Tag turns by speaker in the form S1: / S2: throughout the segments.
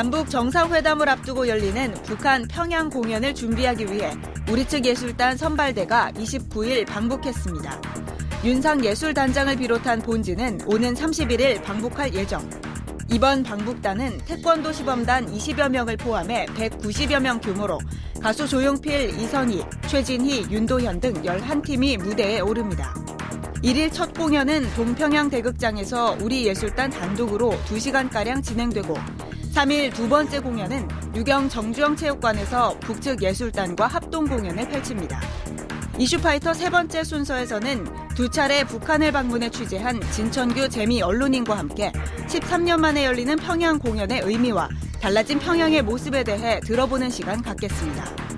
S1: 남북 정상회담을 앞두고 열리는 북한 평양 공연을 준비하기 위해 우리 측 예술단 선발대가 29일 방북했습니다. 윤상 예술단장을 비롯한 본지는 오는 31일 방북할 예정. 이번 방북단은 태권도 시범단 20여 명을 포함해 190여 명 규모로 가수 조용필, 이선희, 최진희, 윤도현 등 11팀이 무대에 오릅니다. 1일 첫 공연은 동평양 대극장에서 우리 예술단 단독으로 2시간가량 진행되고 3일 두 번째 공연은 유경 정주영 체육관에서 북측 예술단과 합동 공연을 펼칩니다. 이슈파이터 세 번째 순서에서는 두 차례 북한을 방문해 취재한 진천규 재미 언론인과 함께 13년 만에 열리는 평양 공연의 의미와 달라진 평양의 모습에 대해 들어보는 시간 갖겠습니다.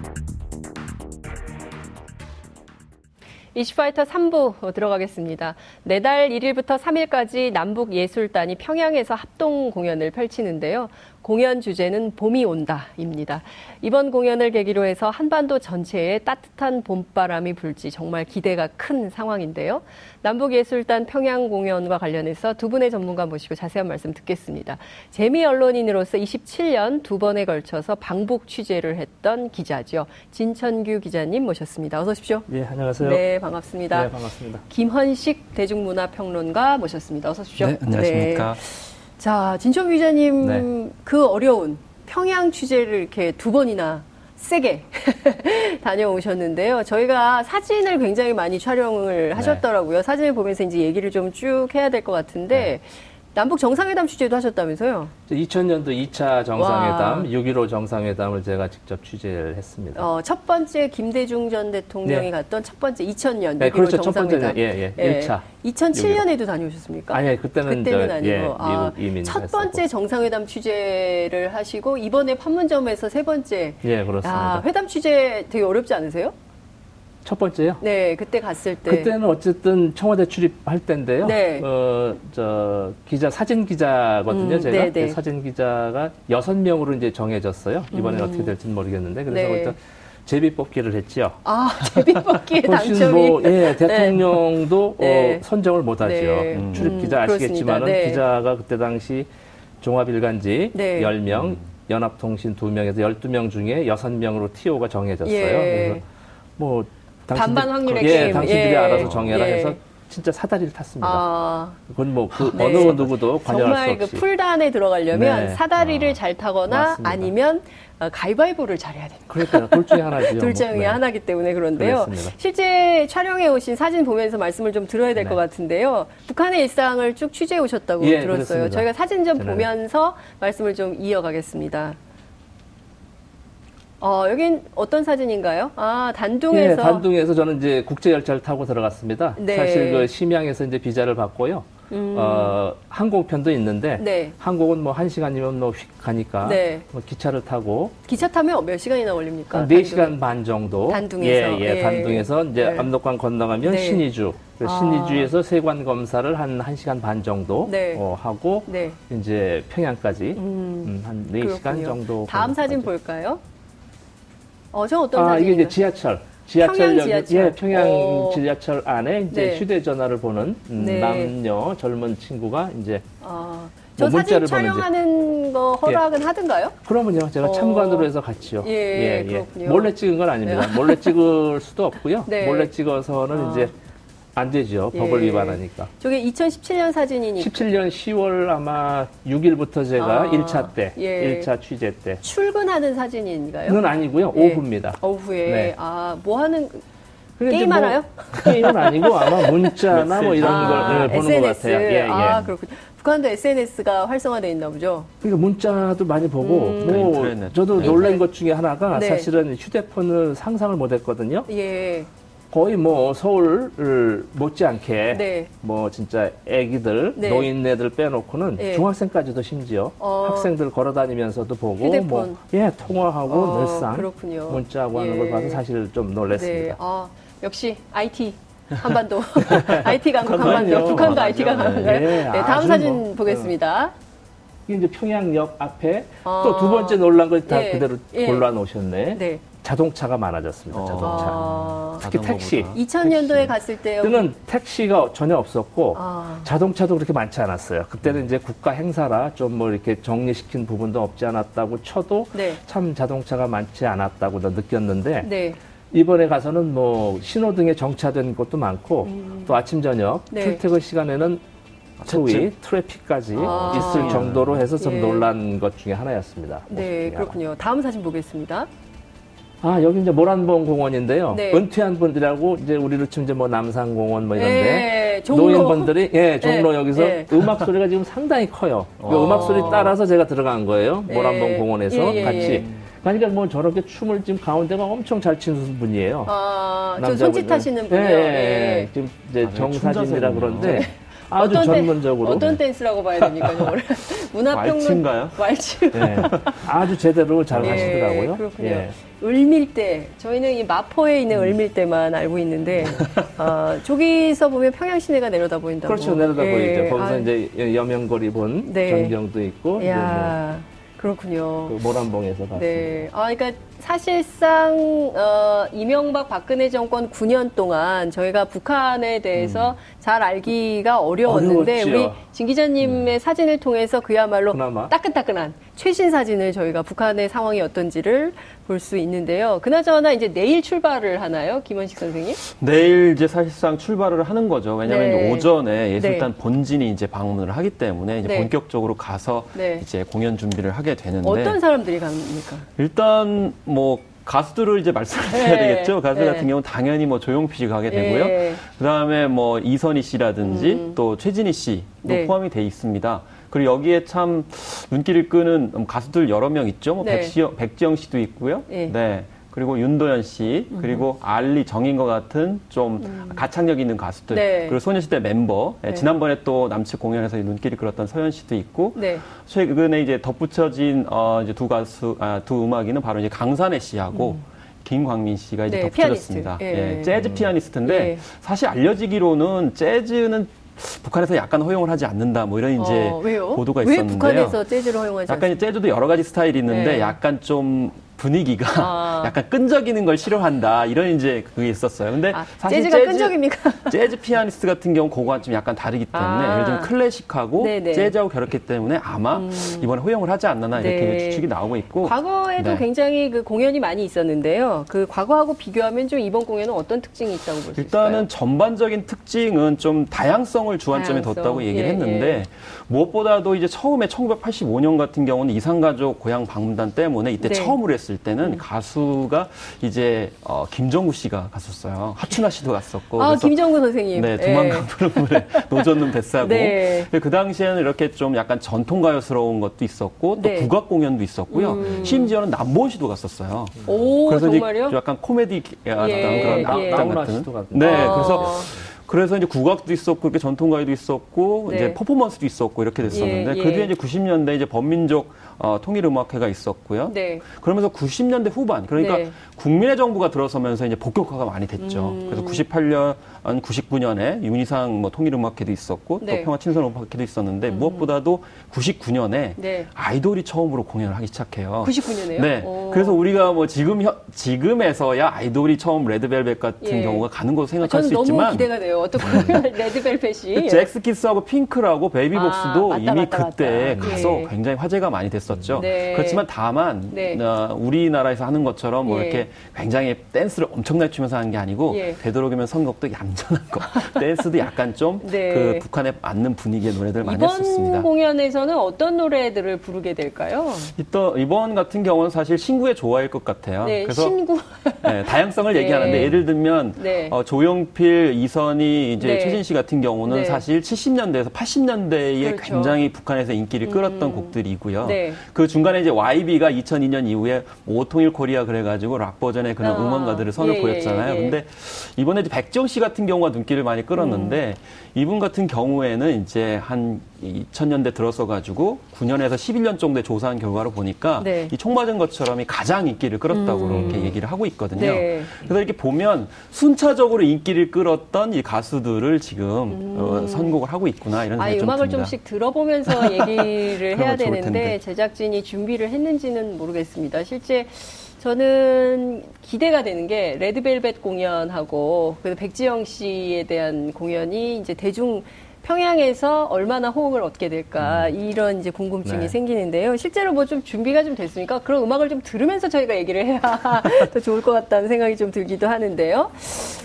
S2: 이슈파이터 3부 들어가겠습니다. 내달 1일부터 3일까지 남북예술단이 평양에서 합동 공연을 펼치는데요. 공연 주제는 봄이 온다입니다. 이번 공연을 계기로 해서 한반도 전체에 따뜻한 봄바람이 불지 정말 기대가 큰 상황인데요. 남북예술단 평양 공연과 관련해서 두 분의 전문가 모시고 자세한 말씀 듣겠습니다. 재미 언론인으로서 27년 두 번에 걸쳐서 방북 취재를 했던 기자죠. 진천규 기자님 모셨습니다. 어서 오십시오.
S3: 네, 안녕하세요.
S2: 네, 반갑습니다.
S3: 네, 반갑습니다.
S2: 김헌식 대중문화평론가 모셨습니다. 어서 오십시오.
S4: 네, 안녕하십니까.
S2: 네. 자, 진천 기자님 네. 그 어려운 평양 취재를 이렇게 두 번이나 세게 다녀오셨는데요. 저희가 사진을 굉장히 많이 촬영을 네. 하셨더라고요. 네. 사진을 보면서 이제 얘기를 좀 쭉 해야 될 것 같은데 네. 남북 정상회담 취재도 하셨다면서요?
S3: 2000년도 2차 정상회담, 6.15 정상회담을 제가 직접 취재를 했습니다.
S2: 어, 첫 번째 김대중 전 대통령이 네. 갔던 첫 번째 2000년
S3: 네, 그렇죠. 정상회담. 예, 예. 예. 1차.
S2: 2007년에도 다녀오셨습니까?
S3: 아니, 그때는,
S2: 그때는
S3: 저,
S2: 아니고
S3: 예, 미국
S2: 아,
S3: 이민
S2: 첫 번째 정상회담 취재를 하시고 이번에 판문점에서 세 번째.
S3: 예, 그렇습니다.
S2: 아, 회담 취재 되게 어렵지 않으세요?
S3: 첫 번째요?
S2: 네, 그때 갔을 때.
S3: 그때는 어쨌든 청와대 출입할 때인데요. 네. 어, 저, 기자, 사진 기자거든요,
S2: 음,
S3: 제가.
S2: 네, 네.
S3: 사진 기자가 여섯 명으로 이제 정해졌어요. 이번에 음. 어떻게 될지는 모르겠는데. 그래서 네. 일단 제비 뽑기를 했지요.
S2: 아, 제비 뽑기에 당첨이.
S3: 뭐, 예, 대통령도 네. 어, 선정을 못 하죠. 네. 음. 출입 기자 음, 아시겠지만은 네. 기자가 그때 당시 종합 일간지 네. 10명, 음. 연합통신 2명에서 12명 중에 6명으로 TO가 정해졌어요. 예. 그래서 뭐
S2: 반반 확률의
S3: 예,
S2: 게임.
S3: 당신들이
S2: 예.
S3: 알아서 정해라 예. 해서 진짜 사다리를 탔습니다.
S2: 아.
S3: 그건 뭐그 네. 어느 누구도 관여할
S2: 정말
S3: 수 없이.
S2: 그 풀단에 들어가려면
S3: 네.
S2: 사다리를
S3: 아.
S2: 잘 타거나
S3: 맞습니다.
S2: 아니면 어, 가위바위보를 잘해야 됩니다.
S3: 그러니까 둘 중에 하나죠.
S2: 둘 중에
S3: 뭐. 네.
S2: 하나기 때문에 그런데요.
S3: 그렇습니다.
S2: 실제 촬영해 오신 사진 보면서 말씀을 좀 들어야 될것
S3: 네.
S2: 같은데요. 북한의 일상을 쭉 취재해 오셨다고
S3: 예,
S2: 들었어요.
S3: 그렇습니다.
S2: 저희가 사진 좀
S3: 저는-
S2: 보면서 말씀을 좀 이어가겠습니다. 어, 여긴 어떤 사진인가요? 아, 단둥에서.
S3: 예, 단둥에서 저는 이제 국제 열차를 타고 들어갔습니다.
S2: 네.
S3: 사실 그 심양에서 이제 비자를 받고요.
S2: 음.
S3: 어, 항공편도 있는데
S2: 네.
S3: 항공은 뭐한 시간이면 뭐 휙 가니까
S2: 네.
S3: 뭐 기차를 타고
S2: 기차 타면 몇 시간이나 걸립니까?
S3: 한 4시간 반 정도.
S2: 단둥에서.
S3: 예, 예,
S2: 예.
S3: 단둥에서 이제
S2: 네.
S3: 압록강 건너가면
S2: 네.
S3: 신의주. 그
S2: 아.
S3: 신의주에서 세관 검사를 한 1시간 반 정도
S2: 네.
S3: 어, 하고
S2: 네.
S3: 이제 평양까지
S2: 음.
S3: 음, 한 4시간
S2: 그렇군요.
S3: 정도.
S2: 다음 사진. 볼까요? 어, 저 어떤
S3: 아, 이게? 이제 지하철. 지하철역,
S2: 지하철.
S3: 예, 평양
S2: 어.
S3: 지하철 안에 이제
S2: 네.
S3: 휴대전화를 보는 음,
S2: 네.
S3: 남녀 젊은 친구가 이제
S2: 아, 저
S3: 뭐
S2: 사진
S3: 문자를
S2: 촬영하는 거 허락은 하던가요?
S3: 그러면요 제가
S2: 어.
S3: 참관으로 해서 같이요.
S2: 예, 그렇군요.
S3: 몰래 찍은 건 아닙니다. 몰래 찍을 수도 없고요.
S2: 네.
S3: 몰래 찍어서는
S2: 아.
S3: 이제 안 되죠.
S2: 예.
S3: 법을 위반하니까.
S2: 저게 2017년 사진이니까
S3: 17년 10월 아마 6일부터 제가
S2: 아,
S3: 1차 때,
S2: 예.
S3: 1차 취재 때.
S2: 출근하는 사진인가요?
S3: 그건 아니고요.
S2: 예.
S3: 오후입니다.
S2: 오후에
S3: 네.
S2: 아, 뭐 하는
S3: 근데 이제
S2: 게임하나요?
S3: 게임은 아니고 아마 문자나 뭐 이런
S2: 아,
S3: 걸 예, 보는
S2: SNS.
S3: 것 같아요. 예, 예.
S2: 아, 그렇군요. 북한도 SNS가 활성화되어 있나 보죠.
S3: 그러니까 문자도 많이 보고
S2: 음.
S3: 뭐
S4: 인터넷.
S3: 저도
S4: 네.
S3: 놀란 것 중에 하나가
S2: 네.
S3: 사실은 휴대폰을 상상을 못 했거든요.
S2: 예.
S3: 거의 뭐 서울을 못지않게
S2: 네.
S3: 뭐 진짜 애기들
S2: 네.
S3: 노인네들 빼놓고는
S2: 예.
S3: 중학생까지도 심지어
S2: 어.
S3: 학생들 걸어다니면서도 보고
S2: 휴대폰.
S3: 뭐 예 통화하고
S2: 어,
S3: 늘상
S2: 그렇군요.
S3: 문자하고 하는
S2: 예.
S3: 걸 봐서 사실 좀
S2: 네.
S3: 놀랐습니다.
S2: 아, 역시 IT 한반도 IT 강국. 한반도 북한도. IT가 강한가요?
S3: 예,
S2: 네, 다음
S3: 아주
S2: 사진
S3: 뭐,
S2: 보겠습니다.
S3: 이게 이제 평양역 앞에
S2: 아.
S3: 또두 번째 놀란 걸다
S2: 예.
S3: 그대로
S2: 예.
S3: 골라 놓으셨네.
S2: 네.
S3: 자동차가 많아졌습니다. 어. 자동차. 아. 특히 택시.
S2: 2000년도에 택시. 갔을 때요.
S3: 그때는 택시가 전혀 없었고 아. 자동차도 그렇게 많지 않았어요. 그때는 이제 국가 행사라 좀 뭐 이렇게 정리시킨 부분도 없지 않았다고 쳐도 네. 참 자동차가 많지 않았다고 느꼈는데 네. 이번에 가서는 뭐 신호등에 정차된 곳도 많고 음. 또 아침 저녁 네. 출퇴근 시간에는 소위 트래픽까지 아. 있을 정도로 해서 좀 예. 놀란 것 중에 하나였습니다.
S2: 네, 그렇군요. 다음 사진 보겠습니다.
S3: 아, 여기 이제 모란봉 공원인데요. 네. 은퇴한 분들하고 이제 우리로 치면 이제 뭐 남산공원 뭐 이런데 네, 노인분들이 예, 종로 네. 여기서 네. 음악 소리가 지금 상당히 커요. 그 어. 음악 소리 따라서 제가 들어간 거예요. 네. 모란봉 공원에서 예, 예, 같이. 예. 그러니까 뭐 저렇게 춤을 지금 가운데가 엄청 잘 추는 분이에요.
S2: 아, 저 손짓하시는 분이요. 예, 예,
S3: 예. 지금 이제 아, 정사진이라 그런데 아주 어떤 전문적으로.
S2: 댄, 어떤 댄스라고 봐야 됩니까,
S4: 문화평론. 왈츠인가요?
S2: 왈츠. 네.
S3: 아주 제대로 잘 예, 하시더라고요.
S2: 그렇군요. 예. 을밀대. 저희는 이 마포에 있는 음. 을밀대만 알고 있는데, 어, 저기서 보면 평양 시내가 내려다 보인다고.
S3: 그렇죠, 내려다 예. 보이죠. 거기서 아, 이제 여명거리 본 네. 전경도 있고.
S2: 야 뭐 그렇군요.
S3: 그 모란봉에서 봤습니다. 네.
S2: 아, 그러니까 사실상 어, 이명박 박근혜 정권 9년 동안 저희가 북한에 대해서 음. 잘 알기가 어려웠는데 어려웠지요. 우리 진 기자님의 음. 사진을 통해서 그야말로 그나마. 따끈따끈한 최신 사진을 저희가 북한의 상황이 어떤지를 볼 수 있는데요. 그나저나 이제 내일 출발을 하나요, 김원식 선생님?
S4: 내일 이제 사실상 출발을 하는 거죠. 왜냐하면 네. 오전에 예술단 네. 본진이 이제 방문을 하기 때문에 이제 네. 본격적으로 가서 네. 이제 공연 준비를 하게 되는데
S2: 어떤 사람들이 갑니까?
S4: 일단 뭐 가수들을 이제 말씀을 드려야 네. 되겠죠. 가수 네. 같은 경우는 당연히 뭐 조용필 씨 가게 되고요. 네. 그 다음에 뭐 이선희 씨라든지 음. 또 최진희 씨도 네. 포함이 돼 있습니다. 그리고 여기에 참 눈길을 끄는 가수들 여러 명 있죠. 뭐 네. 백지영, 백지영 씨도 있고요. 네. 네. 그리고 윤도현 씨, 그리고 음. 알리 정인과 같은 좀 음. 가창력 있는 가수들, 네. 그리고 소녀시대 멤버, 네. 지난번에 또 남측 공연에서 눈길이 끌었던 서현 씨도 있고, 네. 최근에 이제 덧붙여진 어 이제 두 가수, 아, 두 음악인은 바로 이제 강산혜 씨하고 음. 김광민 씨가 이제 네, 덧붙여졌습니다. 예. 예, 재즈 피아니스트인데 예. 사실 알려지기로는 재즈는 북한에서 약간 허용을 하지 않는다 뭐 이런 이제 어, 보도가 있었는데요. 왜
S2: 북한에서 재즈를 허용하지
S4: 약간 재즈도 여러 가지 스타일이 있는데 네. 약간 좀 분위기가 아. 약간 끈적이는 걸 싫어한다 이런 이제 그게 있었어요. 근데 아,
S2: 사실 재즈가 재즈, 끈적입니까?
S4: 재즈 피아니스트 같은 경우 그거가 좀 약간 다르기 때문에 아. 예를 들면 클래식하고 네네. 재즈하고 결합했기 때문에 아마 음. 이번에 허용을 하지 않나 이렇게 네. 추측이 나오고 있고
S2: 과거에도 네. 굉장히 그 공연이 많이 있었는데요. 그 과거하고 비교하면 좀 이번 공연은 어떤 특징이 있다고 볼수 있을까요?
S4: 일단은 전반적인 특징은 좀 다양성을 주안점에 다양성. 뒀다고 얘기를 예, 했는데 예. 무엇보다도 이제 처음에 1985년 같은 경우는 이산가족 고향 방문단 때문에 이때 네. 처음으로 했을 때는 음. 가수가 이제 어, 김정우 씨가 갔었어요. 하춘아 씨도 갔었고.
S2: 아, 김정우 선생님.
S4: 네, 두만강 프로그램 노전능 뱃사고. 네. 그 당시에는 이렇게 좀 약간 전통가요스러운 것도 있었고 또 네. 국악 공연도 있었고요. 음. 심지어는 남보원 씨도 갔었어요.
S2: 오, 그래서 정말요?
S4: 약간 코미디 예, 그런 예. 나, 같은. 네, 아. 그래서 그래서 이제 국악도 있었고 이렇게 전통가요도 있었고 네. 이제 퍼포먼스도 있었고 이렇게 됐었는데 예, 예. 그 뒤에 이제 90년대 이제 범민족 어, 통일음악회가 있었고요. 네. 그러면서 90년대 후반 그러니까 네. 국민의 정부가 들어서면서 이제 본격화가 많이 됐죠. 음. 그래서 98년, 99년에 윤희상 뭐 통일음악회도 있었고 네. 또 평화 친선음악회도 있었는데 음. 무엇보다도 99년에 네. 아이돌이 처음으로 공연을 하기 시작해요.
S2: 99년에요?
S4: 네. 오. 그래서 우리가 뭐 지금 지금에서야 아이돌이 처음 레드벨벳 같은 예. 경우가 가는 것으로 생각할 아, 수 있지만
S2: 너무 기대가 돼요. 어떤 네. 레드벨벳이 그
S4: 잭스키스하고 핑크라고 베이비복스도 아, 맞다, 이미 맞다, 그때 맞다. 가서 예. 굉장히 화제가 많이 됐었죠. 네. 그렇지만 다만 네. 어, 우리나라에서 하는 것처럼 뭐 예. 이렇게 굉장히 댄스를 엄청나게 추면서 하는 게 아니고 예. 되도록이면 선곡도 얌전한 거, 댄스도 약간 좀그 네. 북한에 맞는 분위기의 노래들 많이 했었습니다.
S2: 이번 공연에서는 어떤 노래들을 부르게 될까요?
S4: 이또 이번 같은 경우는 사실 신구의 조화일 것 같아요.
S2: 네, 그래서 신구.
S4: 네, 다양성을 네. 얘기하는데 예를 들면 네. 어, 조용필, 이선희, 이제 네. 최진 씨 같은 경우는 네. 사실 70년대에서 80년대에 그렇죠. 굉장히 북한에서 인기를 끌었던 음. 곡들이고요. 그 중간에 이제 YB가 2002년 이후에 오통일 코리아 그래가지고 락 버전의 그런 아, 응원가들을 선을 예, 보였잖아요. 예, 예. 근데 이번에 이제 백지영 씨 같은 경우가 눈길을 많이 끌었는데 음. 이분 같은 경우에는 이제 한 2000년대 들어서 가지고 9년에서 11년 정도의 조사한 결과로 보니까 네. 이총 맞은 것처럼이 가장 인기를 끌었다고 음. 이렇게 얘기를 하고 있거든요. 네. 그래서 이렇게 보면 순차적으로 인기를 끌었던 이 가수들을 지금 음. 어, 선곡을 하고 있구나 이런 생각이 아,
S2: 좀 음악을 듭니다. 좀씩 들어보면서 얘기를 해야 되는데 제작진이 준비를 했는지는 모르겠습니다. 실제 저는 기대가 되는 게 레드벨벳 공연하고 그 백지영 씨에 대한 공연이 이제 대중 평양에서 얼마나 호응을 얻게 될까 음. 이런 이제 궁금증이 네. 생기는데요. 실제로 뭐 좀 준비가 좀 됐으니까 그런 음악을 좀 들으면서 저희가 얘기를 해야 더 좋을 것 같다는 생각이 좀 들기도 하는데요.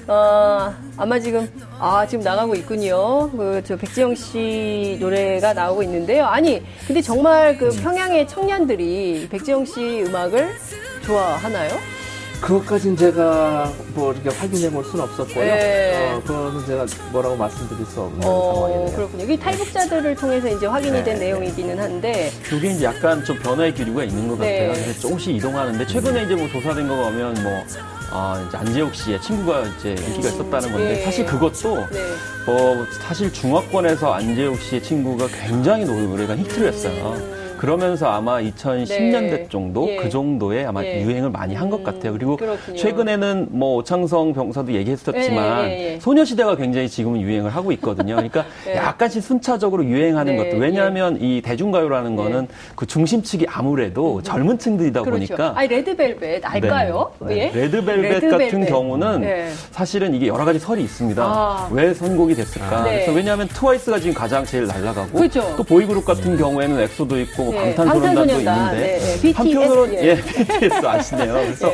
S2: 어, 아마 지금 아 지금 나가고 있군요. 그 저 백지영 씨 노래가 나오고 있는데요. 아니 근데 정말 그 음. 평양의 청년들이 백지영 씨 음악을 좋아하나요?
S3: 그것까진 제가 뭐 이렇게 확인해 볼 수는 없었고요. 네. 어, 그거는 제가 뭐라고 말씀드릴 수 없는 어, 상황이네요.
S2: 그렇군요. 이 탈북자들을 통해서 이제 확인이 된 네. 내용이기는 한데.
S4: 그게 이제 약간 좀 변화의 기류가 있는 것 같아요. 네. 조금씩 이동하는데 최근에 이제 뭐 조사된 거 보면 뭐 아, 이제 안재욱 씨의 친구가 이제 인기가 있었다는 건데 네. 사실 그것도 네. 어, 사실 중화권에서 안재욱 씨의 친구가 굉장히 노래가 히트를 했어요. 음. 그러면서 아마 2010년대 네. 정도 예. 그 정도의 아마 예. 유행을 많이 한 것 같아요. 그리고 그렇군요. 최근에는 뭐 오창성 병사도 얘기했었지만 예, 예, 예, 소녀시대가 굉장히 지금은 유행을 하고 있거든요. 그러니까 네. 약간씩 순차적으로 유행하는 네. 것도 왜냐하면 이 대중가요라는 거는 그 중심축이 아무래도 음. 젊은 층들이다 그렇죠. 보니까
S2: 아니 레드벨벳 알까요?
S4: 네. 레드벨벳, 레드벨벳, 같은 경우는 네. 사실은 이게 여러 가지 설이 있습니다. 아. 왜 선곡이 됐을까? 네. 그래서 왜냐하면 트와이스가 지금 가장 제일 잘 나가고 그렇죠. 또 보이그룹 같은 경우에는 엑소도 있고 네. 방탄소년단도 있는데 네, 네. 한편으로 예, BTS 아시네요. 그래서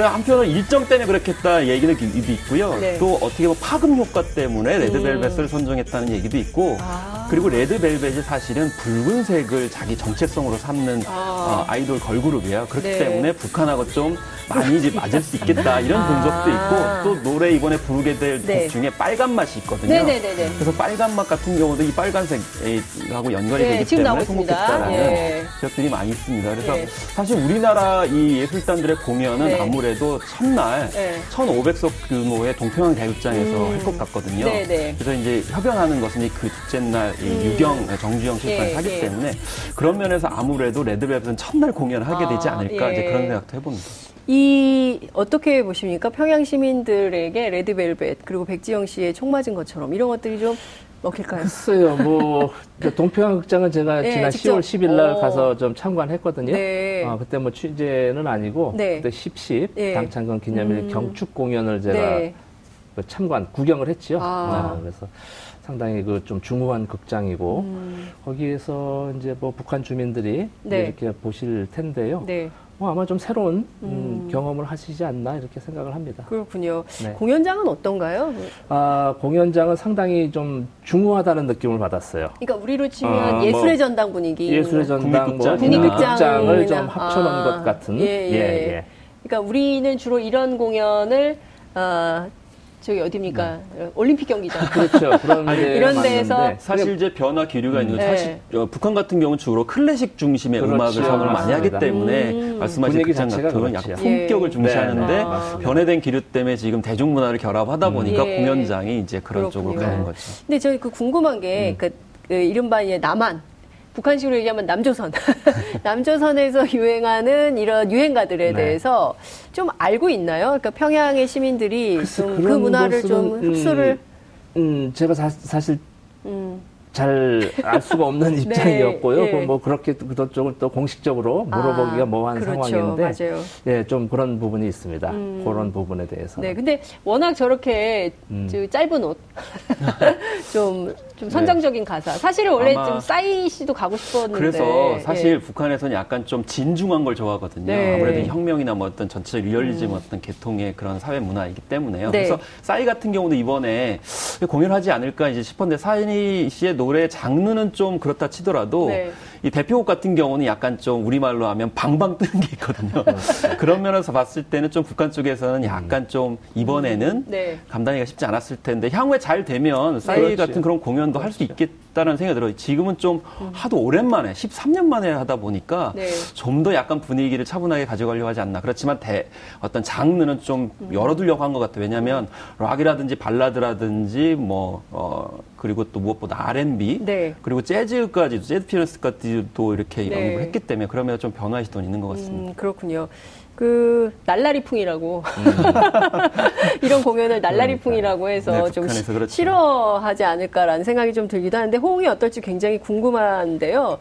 S4: 한편으로 일정 때문에 그렇겠다 얘기도 있고요. 네. 또 어떻게 보면 파급 효과 때문에 레드벨벳을 음. 선정했다는 얘기도 있고 아. 그리고 레드벨벳이 사실은 붉은색을 자기 정체성으로 삼는 아. 어, 아이돌 걸그룹이에요. 그렇기 네. 때문에 북한하고 좀 많이 이제 맞을 수 있겠다 이런 아. 분석도 있고 또 노래 이번에 부르게 될곡 네. 중에 빨간 맛이 있거든요. 네네네네. 그래서 빨간 맛 같은 경우도 이 빨간색하고 연관이 네, 되기 때문에 선곡했다라는 예. 지적들이 많이 있습니다. 그래서 예. 사실 우리나라 이 예술단들의 공연은 네. 아무래도 첫날 네. 1,500석 규모의 동평양 대극장에서 음. 할것 같거든요. 네네. 그래서 이제 협연하는 것은 그 둘째 날 음. 유경 정주영 실판이 예, 하기 예. 때문에 그런 면에서 아무래도 레드벨벳은 첫날 공연을 하게 되지 아, 않을까 아, 이제 그런 생각도 해봅니다.
S2: 이 어떻게 보십니까? 평양 시민들에게 레드벨벳 그리고 백지영 씨의 총 맞은 것처럼 이런 것들이 좀 먹힐까요?
S3: 글쎄요, 뭐 동평양 극장은 제가 네, 지난 직접. 10월 10일 날 어. 가서 좀 참관했거든요. 네. 어, 그때 뭐 취재는 아니고 네. 그때 10, 10 네. 당창건 기념일 음. 경축 공연을 제가 네. 그 참관 구경을 했지요. 아. 아, 그래서 상당히 그 좀 중후한 극장이고 음. 거기에서 이제 뭐 북한 주민들이 네. 이렇게 보실 텐데요. 네. 뭐 아마 좀 새로운 음, 음. 경험을 하시지 않나 이렇게 생각을 합니다.
S2: 그렇군요. 네. 공연장은 어떤가요?
S3: 아 공연장은 상당히 좀 중후하다는 느낌을 받았어요.
S2: 그러니까 우리로 치면 어, 뭐 예술의 전당 분위기,
S3: 예술의 전당, 뭐 국립극장을 좀 합쳐놓은 아, 것 같은. 예, 예. 예,
S2: 예. 그러니까 우리는 주로 이런 공연을 어, 저기 어디입니까? 네. 올림픽 경기장.
S3: 그렇죠. 그런
S2: 이런 데서
S4: 사실 이제 변화 기류가 음. 있는 건 사실 네. 어, 북한 같은 경우는 주로 클래식 중심의 그렇죠. 음악을 선호를 많이 하기 때문에 음. 말씀하신 극장 같은 약간 품격을 예. 중시하는데 네, 네. 변해된 기류 때문에 지금 대중문화를 결합하다 음. 보니까 예. 공연장이 이제 그런 그렇군요. 쪽으로 가는 거죠.
S2: 근데 저희 그 궁금한 게 음. 그, 그 이른바 이제 남한 북한식으로 얘기하면 남조선. 남조선에서 유행하는 이런 유행가들에 네. 대해서 좀 알고 있나요? 그러니까 평양의 시민들이 좀 그 문화를 좀 흡수를.
S3: 음, 음 제가 사, 실 음. 잘알 수가 없는 네, 입장이었고요. 네, 예. 뭐 그렇게 그쪽을 또 공식적으로 물어보기가 아, 뭐한 그렇죠, 상황인데, 맞아요. 예, 좀 그런 부분이 있습니다. 음. 그런 부분에 대해서.
S2: 네, 근데 워낙 저렇게 음. 짧은 옷, 좀, 좀 선정적인 네. 가사. 사실은 원래 좀 싸이 씨도 가고 싶었는데.
S4: 그래서 사실 예. 북한에서는 약간 좀 진중한 걸 좋아하거든요. 네. 아무래도 혁명이나 뭐 어떤 전체 리얼리즘 음. 어떤 계통의 그런 사회 문화이기 때문에요. 네. 그래서 싸이 같은 경우도 이번에 공연하지 않을까 이제 싶었는데 사이 씨의 노래 장르는 좀 그렇다 치더라도 네. 이 대표곡 같은 경우는 약간 좀 우리말로 하면 방방 뜨는 게 있거든요. 그런 면에서 봤을 때는 좀 북한 쪽에서는 약간 좀 이번에는 음. 네. 감당하기가 쉽지 않았을 텐데 향후에 잘 되면 싸이 네. 같은 그런 공연도 할 수 있겠 다는 생각이 들어요. 지금은 좀 음. 하도 오랜만에 13년 만에 하다 보니까 네. 좀더 약간 분위기를 차분하게 가져가려고 하지 않나. 그렇지만 대, 어떤 장르는 좀 음. 열어두려고 한 것 같아요. 왜냐하면 락이라든지 발라드라든지 뭐 어, 그리고 또 무엇보다 R&B 네. 그리고 재즈까지 재즈 피어스까지도 이렇게 네. 영입을 했기 때문에 그러면 좀 변화의 시도는 있는 것 같습니다. 음,
S2: 그렇군요. 그 날라리풍이라고 음. 이런 공연을 날라리풍이라고 해서 네, 좀 그렇죠. 싫어하지 않을까라는 생각이 좀 들기도 하는데 호응이 어떨지 굉장히 궁금한데요.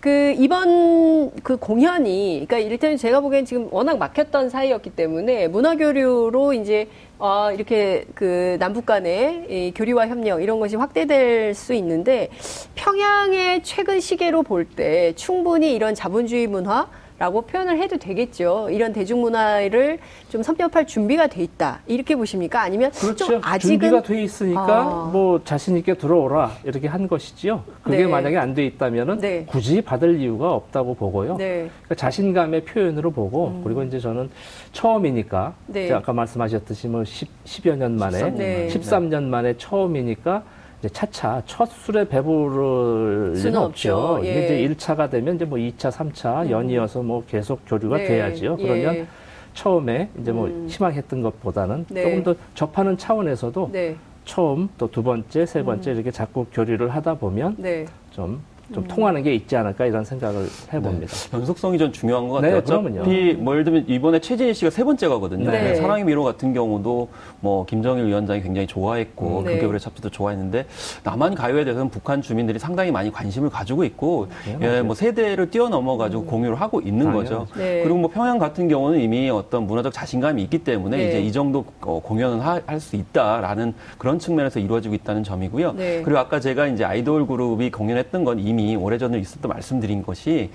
S2: 그 이번 그 공연이 그러니까 이를테면 제가 보기엔 지금 워낙 막혔던 사이였기 때문에 문화 교류로 이제 어, 이렇게 그 남북 간의 이 교류와 협력 이런 것이 확대될 수 있는데 평양의 최근 시계로 볼 때 충분히 이런 자본주의 문화 라고 표현을 해도 되겠죠. 이런 대중문화를 좀 섭렵할 준비가 돼 있다. 이렇게 보십니까? 아니면
S3: 그렇죠. 좀 아직은 준비가 돼 있으니까 아. 뭐 자신 있게 들어오라 이렇게 한 것이지요. 그게 네. 만약에 안 돼 있다면은 네. 굳이 받을 이유가 없다고 보고요. 네. 그러니까 자신감의 표현으로 보고 음. 그리고 이제 저는 처음이니까 네. 아까 말씀하셨듯이 뭐 10, 10여 년 만에 13년, 13년 만에 처음이니까 이제 차차 첫 술에 배부를 리는 없죠. 예. 이게 이제 1차가 되면 이제 뭐 2차, 3차 음. 연이어서 뭐 계속 교류가 네. 돼야지요. 그러면 예. 처음에 이제 뭐 음. 희망했던 것보다는 네. 조금 더 접하는 차원에서도 네. 처음 또 두 번째, 세 번째 음. 이렇게 자꾸 교류를 하다 보면 네. 좀 좀 음. 통하는 게 있지 않을까 이런 생각을 해봅니다. 네.
S4: 연속성이 좀 중요한 것 같아요. 네, 어차피 뭐 예를 들면 이번에 최진희 씨가 세 번째 가거든요. 네. 사랑의 미로 같은 경우도 뭐 김정일 위원장이 굉장히 좋아했고 네. 극격의 찹스도 좋아했는데 남한 가요에 대해서는 북한 주민들이 상당히 많이 관심을 가지고 있고 네, 예, 뭐 세대를 뛰어넘어 가지고 음. 공유를 하고 있는 거죠. 네. 그리고 뭐 평양 같은 경우는 이미 어떤 문화적 자신감이 있기 때문에 네. 이제 이 정도 어, 공연은 할 수 있다라는 그런 측면에서 이루어지고 있다는 점이고요. 그리고 아까 제가 이제 아이돌 그룹이 공연했던 건 이미 이미 오래전에 있었던 말씀드린 것이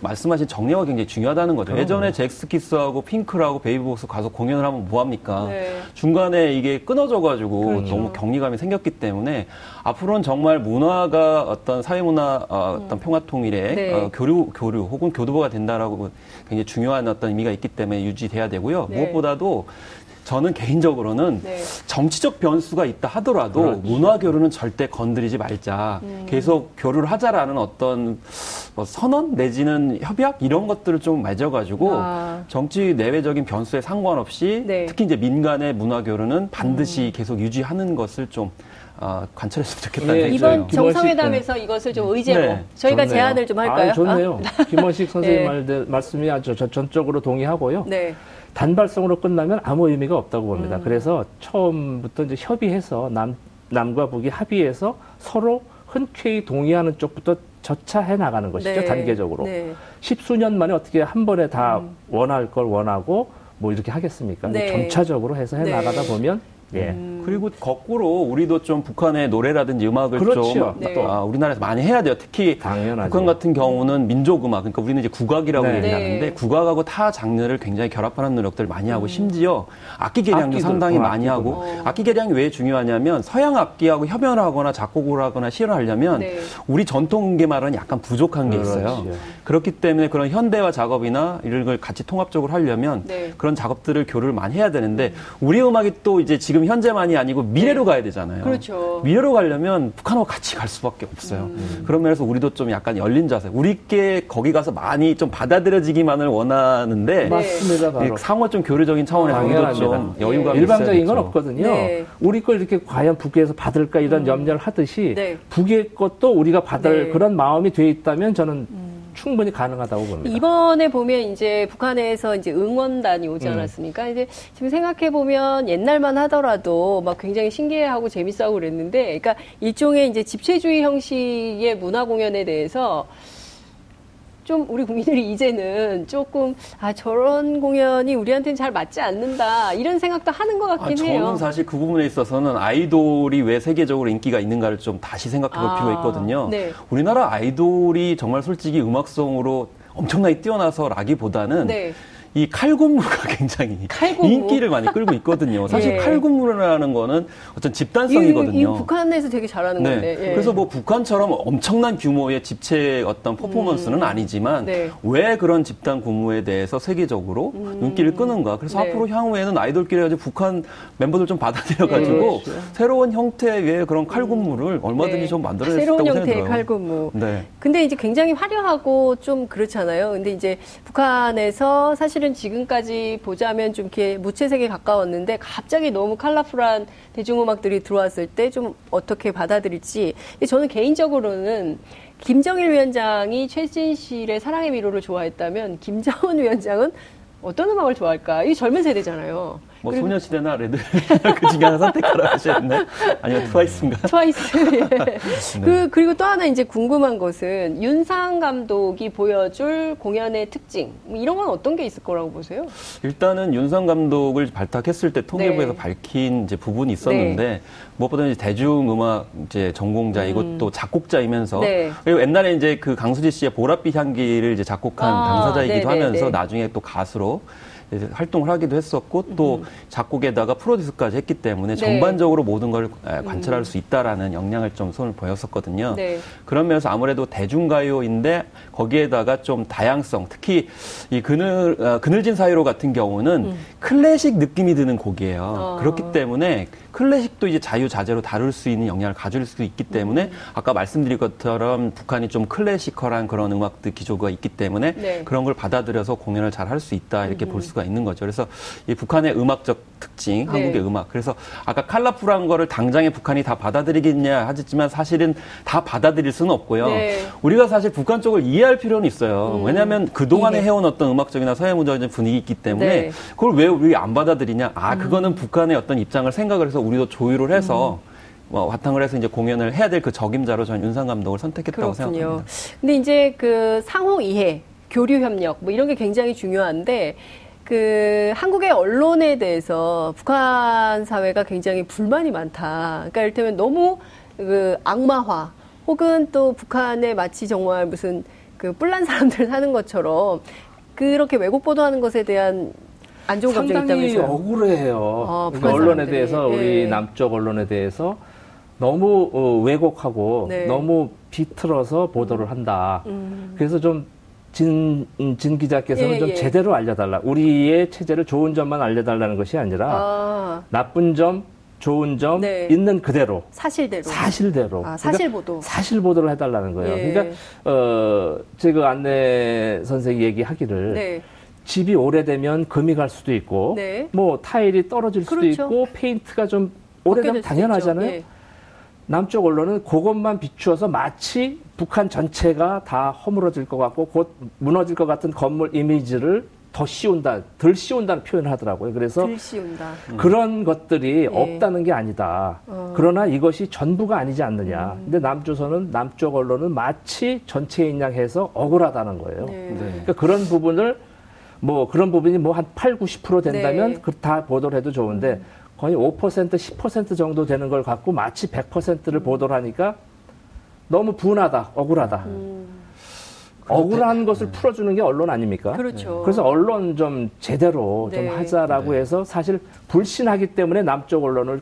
S4: 말씀하신 정리가 굉장히 중요하다는 거죠. 그럼요. 예전에 젝스키스하고 핑클하고 베이비복스 가서 공연을 하면 뭐합니까? 네. 중간에 이게 끊어져가지고 그렇죠. 너무 격리감이 생겼기 때문에 앞으로는 정말 문화가 어떤 사회문화 어, 어떤 음. 평화통일의 네. 어, 교류 교류 혹은 교두보가 된다라고 굉장히 중요한 어떤 의미가 있기 때문에 유지돼야 되고요. 네. 무엇보다도 저는 개인적으로는 네. 정치적 변수가 있다 하더라도 그렇죠. 문화 교류는 절대 건드리지 말자. 음. 계속 교류를 하자라는 어떤 뭐 선언 내지는 협약 이런 것들을 좀 맺어가지고 아. 정치 내외적인 변수에 상관없이 네. 특히 이제 민간의 문화 교류는 반드시 음. 계속 유지하는 것을 좀 아, 관찰했으면 좋겠다는 네,
S2: 이번 정상회담에서 네. 이것을 좀 의제로 네, 저희가 좋네요. 제안을 좀 할까요?
S3: 아, 좋네요. 아? 김원식 선생님 네. 말, 말씀이 아주 전적으로 동의하고요. 네. 단발성으로 끝나면 아무 의미가 없다고 봅니다. 음. 그래서 처음부터 이제 협의해서 남, 남과 북이 합의해서 서로 흔쾌히 동의하는 쪽부터 저차해 나가는 것이죠, 네. 단계적으로. 네. 십수년 만에 어떻게 한 번에 다 음. 원할 걸 원하고 뭐 이렇게 하겠습니까? 네. 점차적으로 해서 해 네. 나가다 보면 예.
S4: 음. 그리고 거꾸로 우리도 좀 북한의 노래라든지 음악을 그렇죠. 좀 네. 아, 우리나라에서 많이 해야 돼요. 특히 당연하죠. 북한 같은 경우는 민족 음악, 그러니까 우리는 이제 국악이라고 네. 얘기하는데 네. 국악하고 타 장르를 굉장히 결합하는 노력들을 많이 하고 음. 심지어 악기 개량도 상당히 어, 많이 하고 어. 악기 개량이 왜 중요하냐면 서양 악기하고 협연을 하거나 작곡을 하거나 시연을 하려면 네. 우리 전통 음계말은 약간 부족한 게 있어요. 그렇지. 그렇기 때문에 그런 현대화 작업이나 이런 걸 같이 통합적으로 하려면 네. 그런 작업들을 교류를 많이 해야 되는데 음. 우리 음악이 또 이제 지금 현재만이 아니고 미래로 네. 가야 되잖아요. 그렇죠. 미래로 가려면 북한하고 같이 갈 수밖에 없어요. 음. 그런 면에서 우리도 좀 약간 열린 자세. 우리께 거기 가서 많이 좀 받아들여지기만을 원하는데 맞습니다. 바로. 상호 좀 교류적인 차원에서 아, 우리도 좀 여유가
S3: 네. 일방적인 건 없거든요. 네. 우리 걸 이렇게 과연 북에서 받을까 이런 음. 염려를 하듯이 네. 북의 것도 우리가 받을 네. 그런 마음이 돼 있다면 저는 음. 충분히 가능하다고 봅니다.
S2: 이번에 보면 이제 북한에서 이제 응원단이 오지 음. 않았습니까? 음. 이제 지금 생각해 보면 옛날만 하더라도 막 굉장히 신기해하고 재밌어하고 그랬는데, 그러니까 일종의 이제 집체주의 형식의 문화 공연에 대해서 좀 우리 국민들이 이제는 조금 아 저런 공연이 우리한테는 잘 맞지 않는다 이런 생각도 하는 것 같긴 아,
S4: 저는
S2: 해요.
S4: 저는 사실 그 부분에 있어서는 아이돌이 왜 세계적으로 인기가 있는가를 좀 다시 생각해볼 아, 필요가 있거든요. 네. 우리나라 아이돌이 정말 솔직히 음악성으로 엄청나게 뛰어나서라기보다는 네. 이 칼군무가 굉장히 칼군무? 인기를 많이 끌고 있거든요. 사실 예. 칼군무라는 거는 어떤 집단성이거든요. 이, 이
S2: 북한에서 되게 잘하는 네. 건데.
S4: 예. 그래서 뭐 북한처럼 엄청난 규모의 집체 어떤 퍼포먼스는 음. 아니지만 네. 왜 그런 집단 군무에 대해서 세계적으로 음. 눈길을 끄는가. 그래서 네. 앞으로 향후에는 아이돌끼리 가지고 북한 멤버들 좀 받아들여가지고 네. 그렇죠. 새로운 형태의 그런 칼군무를 얼마든지 네. 좀 만들어낼 수 있다고
S2: 생각해요. 새로운 형태의 칼군무. 네. 근데 이제 굉장히 화려하고 좀 그렇잖아요. 근데 이제 북한에서 사실 사실은 지금까지 보자면 좀 이렇게 무채색에 가까웠는데 갑자기 너무 컬러풀한 대중음악들이 들어왔을 때 좀 어떻게 받아들일지 저는 개인적으로는 김정일 위원장이 최진실의 사랑의 미로를 좋아했다면 김정은 위원장은 어떤 음악을 좋아할까? 이 젊은 세대잖아요.
S4: 뭐 소녀시대나 레드 그 중에 하나 선택하라 하셨나요? 아니면 트와이스인가?
S2: 트와이스. 예. 네. 그 그리고 또 하나 이제 궁금한 것은 윤상 감독이 보여줄 공연의 특징 뭐 이런 건 어떤 게 있을 거라고 보세요?
S4: 일단은 윤상 감독을 발탁했을 때 통일부에서 네. 밝힌 이제 부분이 있었는데 네. 무엇보다 이제 대중음악 이제 전공자이고 음. 또 작곡자이면서 네. 그리고 옛날에 이제 그 강수지 씨의 보랏빛 향기를 이제 작곡한 아, 당사자이기도 네, 네, 하면서 나중에 또 가수로 활동을 하기도 했었고 또 음. 작곡에다가 프로듀스까지 했기 때문에 네. 전반적으로 모든 걸 관찰할 음. 수 있다라는 역량을 좀 손을 보였었거든요. 네. 그런 면에서 아무래도 대중가요인데 거기에다가 좀 다양성, 특히 이 그늘 어, 그늘진 사이로 같은 경우는 음. 클래식 느낌이 드는 곡이에요. 어. 그렇기 때문에 클래식도 이제 자유자재로 다룰 수 있는 역량을 가질 수 있기 때문에 음. 아까 말씀드린 것처럼 북한이 좀 클래시컬한 그런 음악들 기조가 있기 때문에 네. 그런 걸 받아들여서 공연을 잘 할 수 있다 이렇게 음. 볼 수가 있는 거죠. 그래서 이 북한의 음악적 특징, 네. 한국의 음악. 그래서 아까 칼라풀한 거를 당장에 북한이 다 받아들이겠냐 하셨지만 사실은 다 받아들일 수는 없고요. 네. 우리가 사실 북한 쪽을 이해할 필요는 있어요. 음. 왜냐하면 그동안에 네. 해온 어떤 음악적이나 서해 문화적인 분위기 있기 때문에 네. 그걸 왜 우리 안 받아들이냐? 아, 음. 그거는 북한의 어떤 입장을 생각을 해서 우리도 조율을 해서 음. 뭐 바탕을 해서 이제 공연을 해야 될 그 적임자로 저는 윤상 감독을 선택했다고 그렇군요. 생각합니다.
S2: 근데 이제 그 상호 이해, 교류 협력 뭐 이런 게 굉장히 중요한데 그 한국의 언론에 대해서 북한 사회가 굉장히 불만이 많다. 그러니까 이를테면 너무 그 악마화 혹은 또 북한에 마치 정말 무슨 그 뿔난 사람들 사는 것처럼 그렇게 왜곡 보도하는 것에 대한 안 좋은 감정이
S3: 상당히 억울해요. 아, 그러니까 언론에 대해서 우리 예. 남쪽 언론에 대해서 너무 어, 왜곡하고 네. 너무 비틀어서 보도를 한다. 음. 그래서 좀 진, 진 기자께서는 예, 좀 예. 제대로 알려달라. 우리의 체제를 좋은 점만 알려달라는 것이 아니라 아. 나쁜 점, 좋은 점 네. 있는 그대로
S2: 사실대로
S3: 사실대로
S2: 아, 사실 보도
S3: 그러니까 사실 보도를 해달라는 거예요. 예. 그러니까 어 제가 안내 선생이 얘기하기를 네. 집이 오래되면 금이 갈 수도 있고 네. 뭐 타일이 떨어질 수도 그렇죠. 있고 페인트가 좀 오래되면 당연하잖아요. 예. 남쪽 언론은 그것만 비추어서 마치 북한 전체가 다 허물어질 것 같고 곧 무너질 것 같은 건물 이미지를 더 씌운다, 덜 씌운다는 표현을 하더라고요. 그래서
S2: 음.
S3: 그런 것들이 네. 없다는 게 아니다. 어. 그러나 이것이 전부가 아니지 않느냐. 음. 근데 남조선은 남쪽 언론은 마치 전체인 양 해서 억울하다는 거예요. 네. 네. 그러니까 그런 부분을 뭐 그런 부분이 뭐 한 8, 90% 된다면 네. 그다 보도를 해도 좋은데 음. 거의 5% 10% 정도 되는 걸 갖고 마치 100%를 음. 보도를 하니까 너무 분하다, 억울하다. 음. 억울한 것을 네. 풀어주는 게 언론 아닙니까?
S2: 그렇죠.
S3: 그래서 언론 좀 제대로 네. 좀 하자라고 네. 해서 사실 불신하기 때문에 남쪽 언론을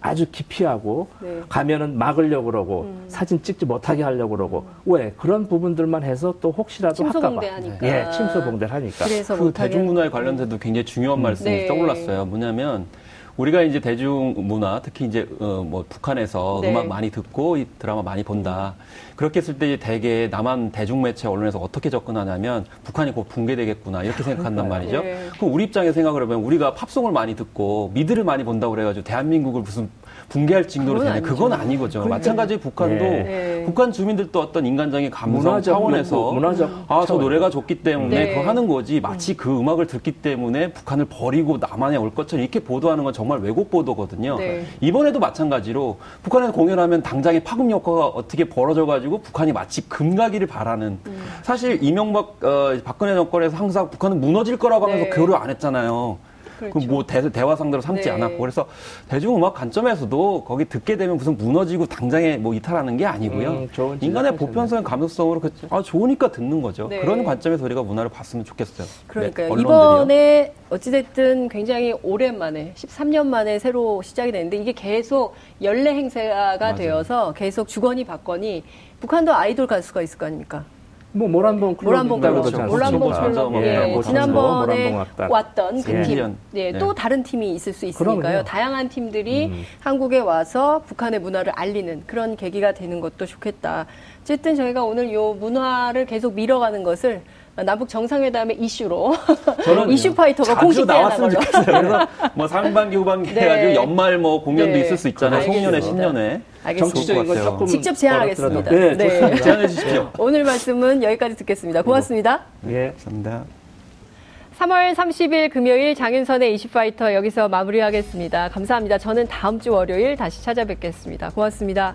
S3: 아주 기피하고 네. 가면은 막으려고 그러고 음. 사진 찍지 못하게 하려고 그러고 음. 왜 그런 부분들만 해서 또 혹시라도
S2: 할까봐
S3: 예 침소봉대를 하니까
S2: 그래서
S4: 그 대중문화에 관련돼도 굉장히 중요한 음. 말씀이 네. 떠올랐어요 뭐냐면 우리가 이제 대중 문화 특히 이제 어, 뭐 북한에서 네. 음악 많이 듣고 이 드라마 많이 본다. 그렇게 했을 때 대개 남한 대중매체 언론에서 어떻게 접근하냐면 북한이 곧 붕괴되겠구나 이렇게 생각한단 말이죠. 네. 그럼 우리 입장에 생각을 해보면 우리가 팝송을 많이 듣고 미드를 많이 본다고 그래가지고 대한민국을 무슨 붕괴할 정도로 되냐 그건 아니거죠. 그러니까. 마찬가지 북한도 네. 북한 주민들도 어떤 인간적인 감성 문화적, 차원에서 문화적 아 저 노래가 좋기 때문에 네. 그거 하는 거지 마치 그 음악을 듣기 때문에 북한을 버리고 남한에 올 것처럼 이렇게 보도하는 건 정말 왜곡 보도거든요. 네. 이번에도 마찬가지로 북한에서 공연하면 당장에 파급 효과가 어떻게 벌어져 가지고 북한이 마치 금가기를 바라는 음. 사실 이명박 어, 박근혜 정권에서 항상 북한은 무너질 거라고 하면서 네. 교류 안 했잖아요. 그렇죠. 그뭐 대화 상대로 삼지 네. 않았고 그래서 대중음악 관점에서도 거기 듣게 되면 무슨 무너지고 당장에 뭐 이탈하는 게 아니고요. 음, 인간의 보편성의 감수성으로 그, 아 좋으니까 듣는 거죠. 네. 그런 관점에서 우리가 문화를 봤으면 좋겠어요.
S2: 그러니까요. 네, 이번에 어찌됐든 굉장히 오랜만에 13년 만에 새로 시작이 됐는데 이게 계속 연례 행사가 맞아요. 되어서 계속 주거니 받거니 북한도 아이돌 가수가 있을 거 아닙니까?
S3: 뭐 모란봉
S2: 모란봉 그렇죠. 모란봉 클럽 예, 예, 뭐 지난번에 왔던 그 팀, 예, 예, 또 다른 팀이 있을 수 있으니까요. 그럼요. 다양한 팀들이 음. 한국에 와서 북한의 문화를 알리는 그런 계기가 되는 것도 좋겠다. 어쨌든 저희가 오늘 요 문화를 계속 밀어가는 것을 남북 정상회담의 이슈로 저는 이슈 파이터가 공식
S4: 나왔으면 좋겠어요. 그래서 뭐 상반기 후반기 네. 해가지고 연말 뭐 공연도 네. 있을 수 있잖아요. 송년회 신년회.
S2: 정치적인 걸 조금 직접 제안하겠습니다.
S3: 네, 네. 제안해 주십시오.
S2: 오늘 말씀은 여기까지 듣겠습니다. 고맙습니다.
S3: 네, 감사합니다.
S2: 3월 30일 금요일 장윤선의 이슈파이터 여기서 마무리하겠습니다. 감사합니다. 저는 다음 주 월요일 다시 찾아뵙겠습니다. 고맙습니다.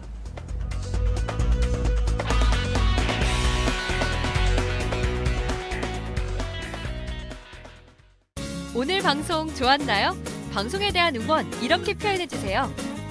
S5: 오늘 방송 좋았나요? 방송에 대한 응원 이렇게 표현해 주세요.